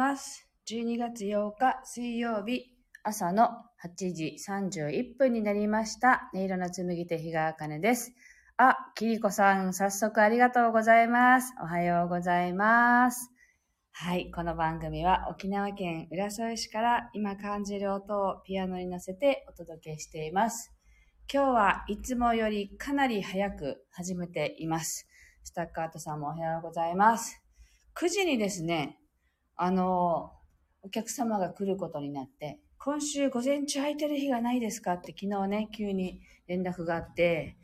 ます。12月8日水曜日朝の8時31分になりました。音色の紡手日川茜です。あ、きりこさん、早速ありがとうございます。おはようございます。はい、この番組は沖縄県浦添市から今感じる音をピアノに乗せてお届けしています。今日はいつもよりかなり早く始めています。スタッカートさんもおはようございます。9時にですね、あの、お客様が来ることになって、今週午前中空いてる日がないですかって昨日ね、急に連絡があって、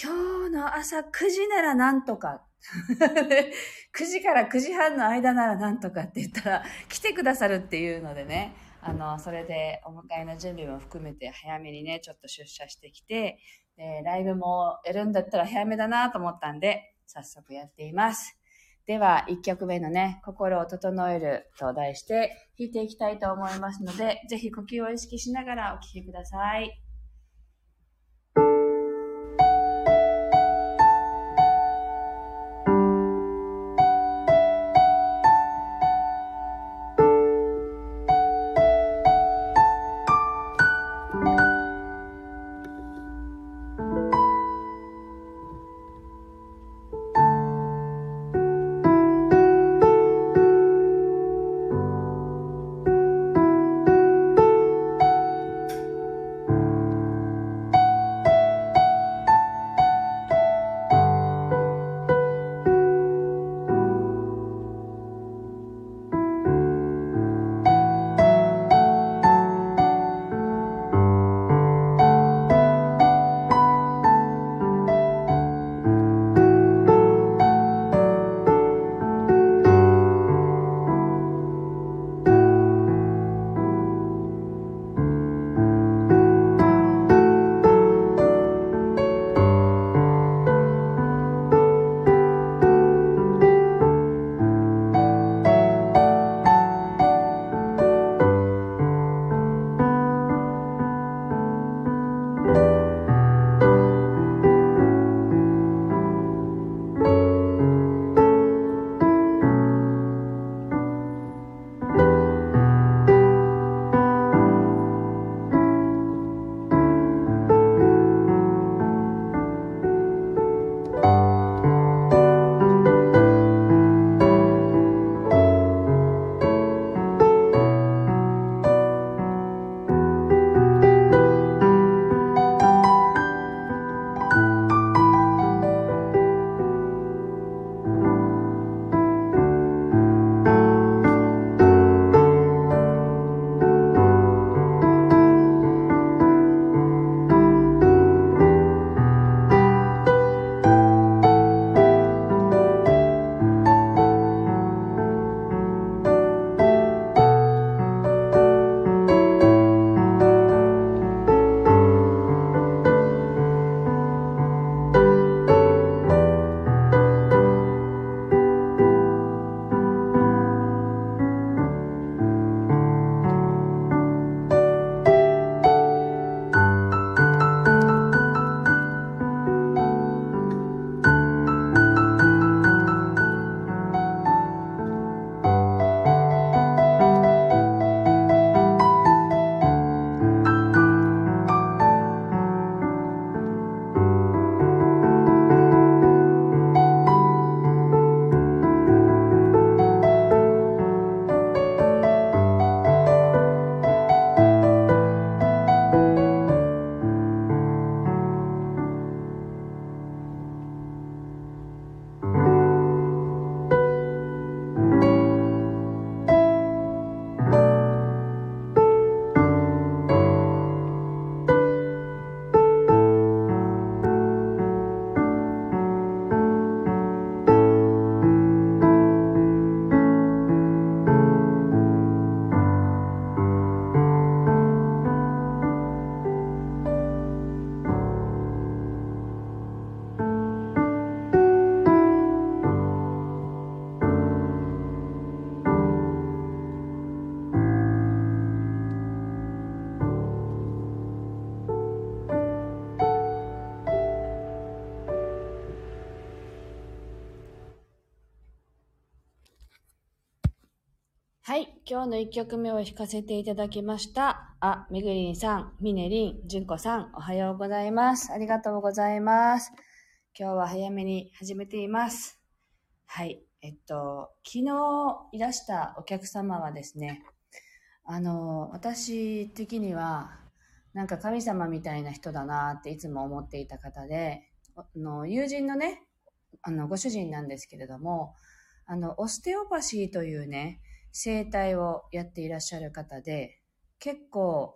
今日の朝9時ならなんとか。9時から9時半の間ならなんとかって言ったら来てくださるっていうのでね、あの、それでお迎えの準備も含めて早めにね、ちょっと出社してきて、でライブもやるんだったら早めだなと思ったんで、早速やっています。では、1曲目のね、心を整えると題して弾いていきたいと思いますので、ぜひ呼吸を意識しながらお聴きください。今日の一曲目を弾かせていただきました。あ、めぐりんさん、みねりん、じゅんこさん、おはようございます。ありがとうございます。今日は早めに始めています。はい。えっと、昨日いらしたお客様はですね、あの、私的には、なんか神様みたいな人だなっていつも思っていた方で、あの友人のね、あの、ご主人なんですけれども、あの、オステオパシーというね、生態をやっていらっしゃる方で、結構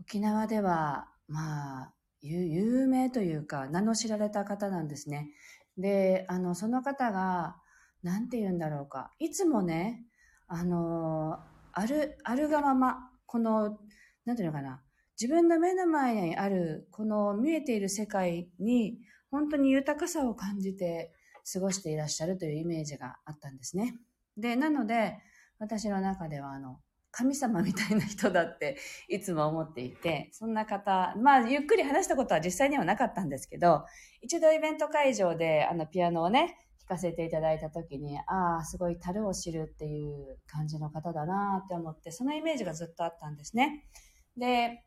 沖縄では、まあ、有名というか、名の知られた方なんですね。で、あの、その方が、なんて言うんだろうか。いつもね、あの、ある、あるがまま、この、なんていうのかな。自分の目の前にある、この見えている世界に、本当に豊かさを感じて過ごしていらっしゃるというイメージがあったんですね。で、なので、私の中では、あの、神様みたいな人だっていつも思っていて、そんな方、まあ、ゆっくり話したことは実際にはなかったんですけど、一度イベント会場で、あの、ピアノをね、弾かせていただいたときに、ああ、すごい樽を知るっていう感じの方だなって思って、そのイメージがずっとあったんですね。で、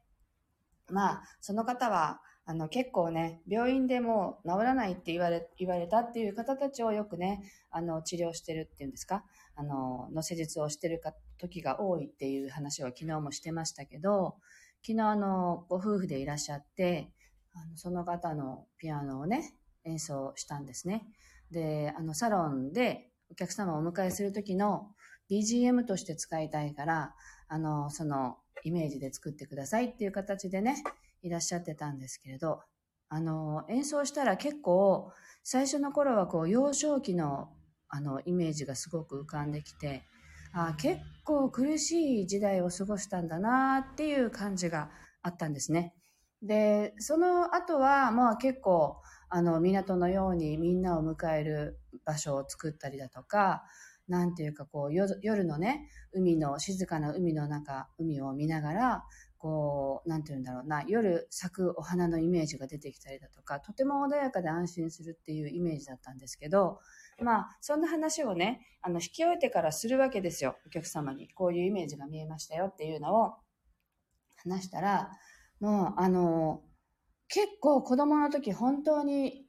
まあ、その方は、あの、結構ね、病院でも治らないって言われ、言われたっていう方たちをよくね、あの、治療してるっていうんですか？あの、の施術をしてるか、時が多いっていう話を昨日もしてましたけど、昨日あの、ご夫婦でいらっしゃって、あのその方のピアノをね、演奏したんですね。で、あの、サロンでお客様をお迎えする時の BGM として使いたいから、あの、そのイメージで作ってくださいっていう形でね、いらっしゃってたんですけれど、あの、演奏したら結構、最初の頃はこう、幼少期の、あの、イメージがすごく浮かんできて、あ結構苦しい時代を過ごしたんだなっていう感じがあったんですね。で、その後は、まあ結構、あの、港のようにみんなを迎える場所を作ったりだとか、なんていうかこう、夜夜のね、海の、静かな海の中、海を見ながら、こう、なんていうんだろうな、夜咲くお花のイメージが出てきたりだとか、とても穏やかで安心するっていうイメージだったんですけど、まあ、そんな話をね、あの、引き終えてからするわけですよ、お客様に。こういうイメージが見えましたよっていうのを話したら、もう、あの、結構子供の時本当に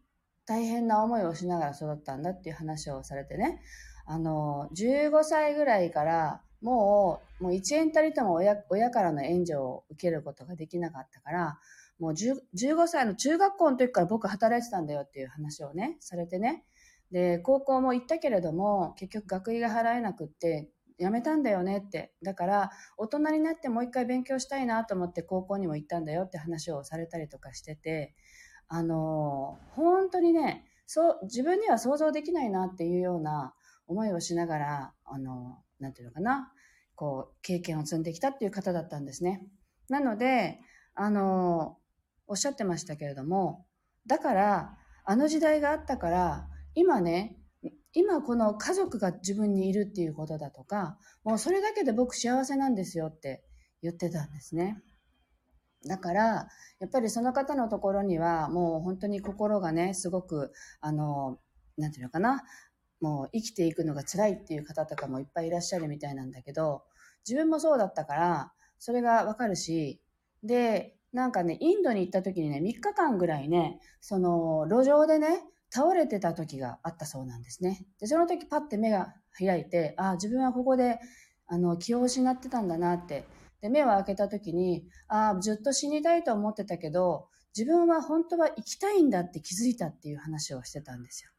大変な思いをしながら育ったんだっていう話をされてね、あの、15歳ぐらいから、もう、もう1円たりとも親親からの援助を受けることができなかったから、もう15歳の中学校の時から僕働いてたんだよっていう話をね、されてね。で、高校も行ったけれども、結局学費が払えなくって、辞めたんだよねって。だから、大人になってもう一回勉強したいなと思って高校にも行ったんだよって話をされたりとかしてて、あの、本当にね、そう、自分には想像できないなっていうような思いをしながら、あの、なんていうのかな、こう、経験を積んできたっていう方だったんですね。なので、あの、おっしゃってましたけれども、だから、あの時代があったから、今ね、今この家族が自分にいるっていうことだとか、もうそれだけで僕幸せなんですよって言ってたんですね。だから、やっぱりその方のところには、もう本当に心がね、すごく、あの、なんていうのかな、もう生きていくのが辛いっていう方とかもいっぱいいらっしゃるみたいなんだけど、自分もそうだったから、それがわかるし、で、なんかね、インドに行った時にね、3日間ぐらいね、その、路上でね、倒れてた時があったそうなんですね。で、その時パッて目が開いて、ああ、自分はここで、あの、気を失ってたんだなって。で、目を開けた時に、ああ、ずっと死にたいと思ってたけど、自分は本当は生きたいんだって気づいたっていう話をしてたんですよ。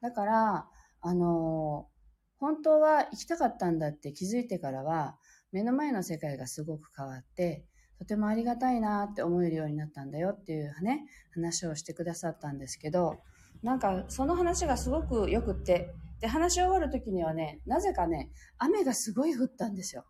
だから、あの本当は生きたかったんだって気づいてからは、目の前の世界がすごく変わって、とてもありがたいなって思えるようになったんだよっていうね、話をしてくださったんですけど、なんかその話がすごくよくって、で、話し終わる時にはね、なぜかね、雨がすごい降ったんですよ。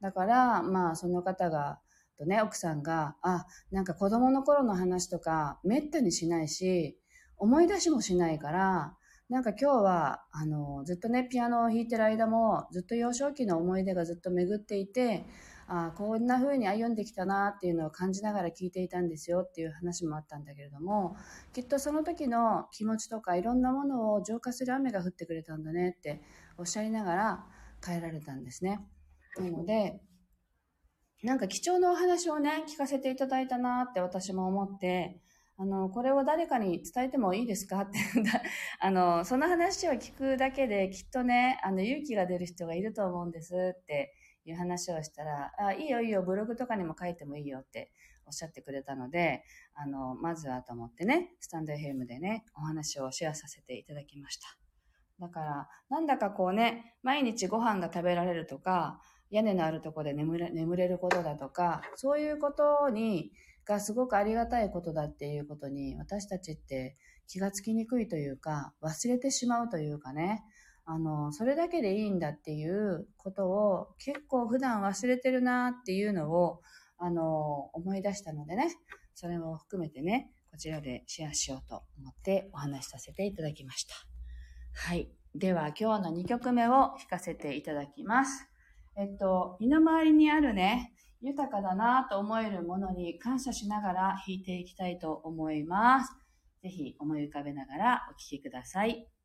だから、まあその方が、とね、奥さんが、あ、なんか子供の頃の話とか、めったにしないし、思い出しもしないから、なんか今日は、あの、ずっとね、ピアノを弾いてる間も、ずっと幼少期の思い出がずっと巡っていて、あこんな風に歩んできたなっていうのを感じながら聞いていたんですよっていう話もあったんだけれども、きっとその時の気持ちとかいろんなものを浄化する雨が降ってくれたんだねっておっしゃりながら帰られたんですね。なので、なんか貴重なお話をね、聞かせていただいたなって私も思って、あの、これを誰かに伝えてもいいですかって あの、その話を聞くだけできっとね、あの、勇気が出る人がいると思うんですっていう話をしたら、あ、いいよいいよ、ブログとかにも書いてもいいよっておっしゃってくれたので、あの、まずはと思ってね、スタンド FM でね、お話をシェアさせていただきました。だから、なんだかこうね、毎日ご飯が食べられるとか、屋根のあるとこで眠れ眠れることだとか、そういうことに、がすごくありがたいことだっていうことに、私たちって気がつきにくいというか、忘れてしまうというかね、あの、それだけでいいんだっていうことを結構普段忘れてるなっていうのを、あの、思い出したのでね、それも含めてね、こちらでシェアしようと思ってお話しさせていただきました。はい。では今日の2曲目を弾かせていただきます。えっと、身の回りにあるね、豊かだなと思えるものに感謝しながら弾いていきたいと思います。ぜひ思い浮かべながらお聴きください。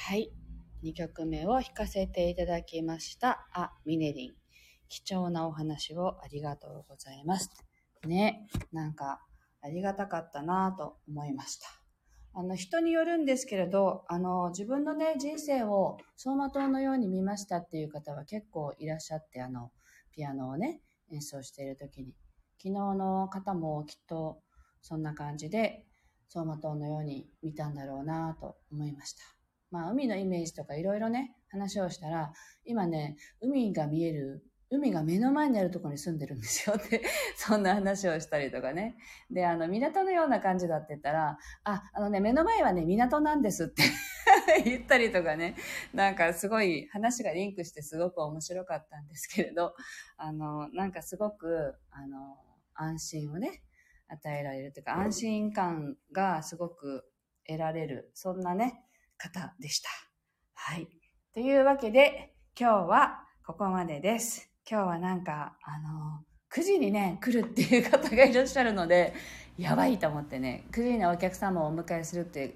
はい。2曲目を弾かせていただきました。あ、ミネリン。貴重なお話をありがとうございます。ね。なんか、ありがたかったなぁと思いました。あの、人によるんですけれど、あの、自分のね、人生を走馬灯のように見ましたっていう方は結構いらっしゃって、あの、ピアノをね、演奏している時に。昨日の方もきっとそんな感じで、走馬灯のように見たんだろうなと思いました。まあ、海のイメージとかいろいろね、話をしたら、今ね、海が見える、海が目の前にあるところに住んでるんですよって、そんな話をしたりとかね。で、あの、港のような感じだって言ったら、あ、あのね、目の前はね、港なんですって 言ったりとかね、なんかすごい話がリンクしてすごく面白かったんですけれど、あの、なんかすごく、あの、安心をね、与えられるというか、安心感がすごく得られる、そんなね、方でした。はい。というわけで、今日はここまでです。今日はなんか、あの、9時にね、来るっていう方がいらっしゃるので、やばいと思ってね、9時にお客様をお迎えするって、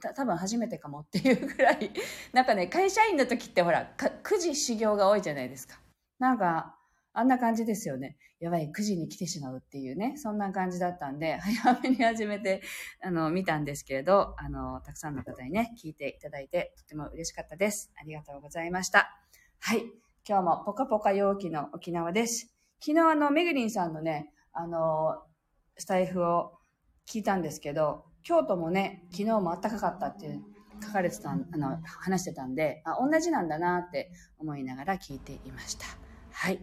た多分初めてかもっていうぐらい、なんかね、会社員の時ってほら、9時始業が多いじゃないですか。なんか、あんな感じですよね。やばい、9時に来てしまうっていうね、そんな感じだったんで、早めに始めて、あの、見たんですけれど、あの、たくさんの方にね、聞いていただいて、とても嬉しかったです。ありがとうございました。はい。今日もポカポカ陽気の沖縄です。昨日あの、めぐりんさんのね、あの、スタイフを聞いたんですけど、京都もね、昨日も暖かかったっていう書かれてた、あの、話してたんで、あ、同じなんだなって思いながら聞いていました。はい。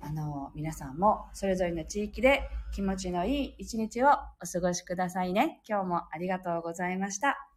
あの、皆さんもそれぞれの地域で気持ちのいい一日をお過ごしくださいね。今日もありがとうございました。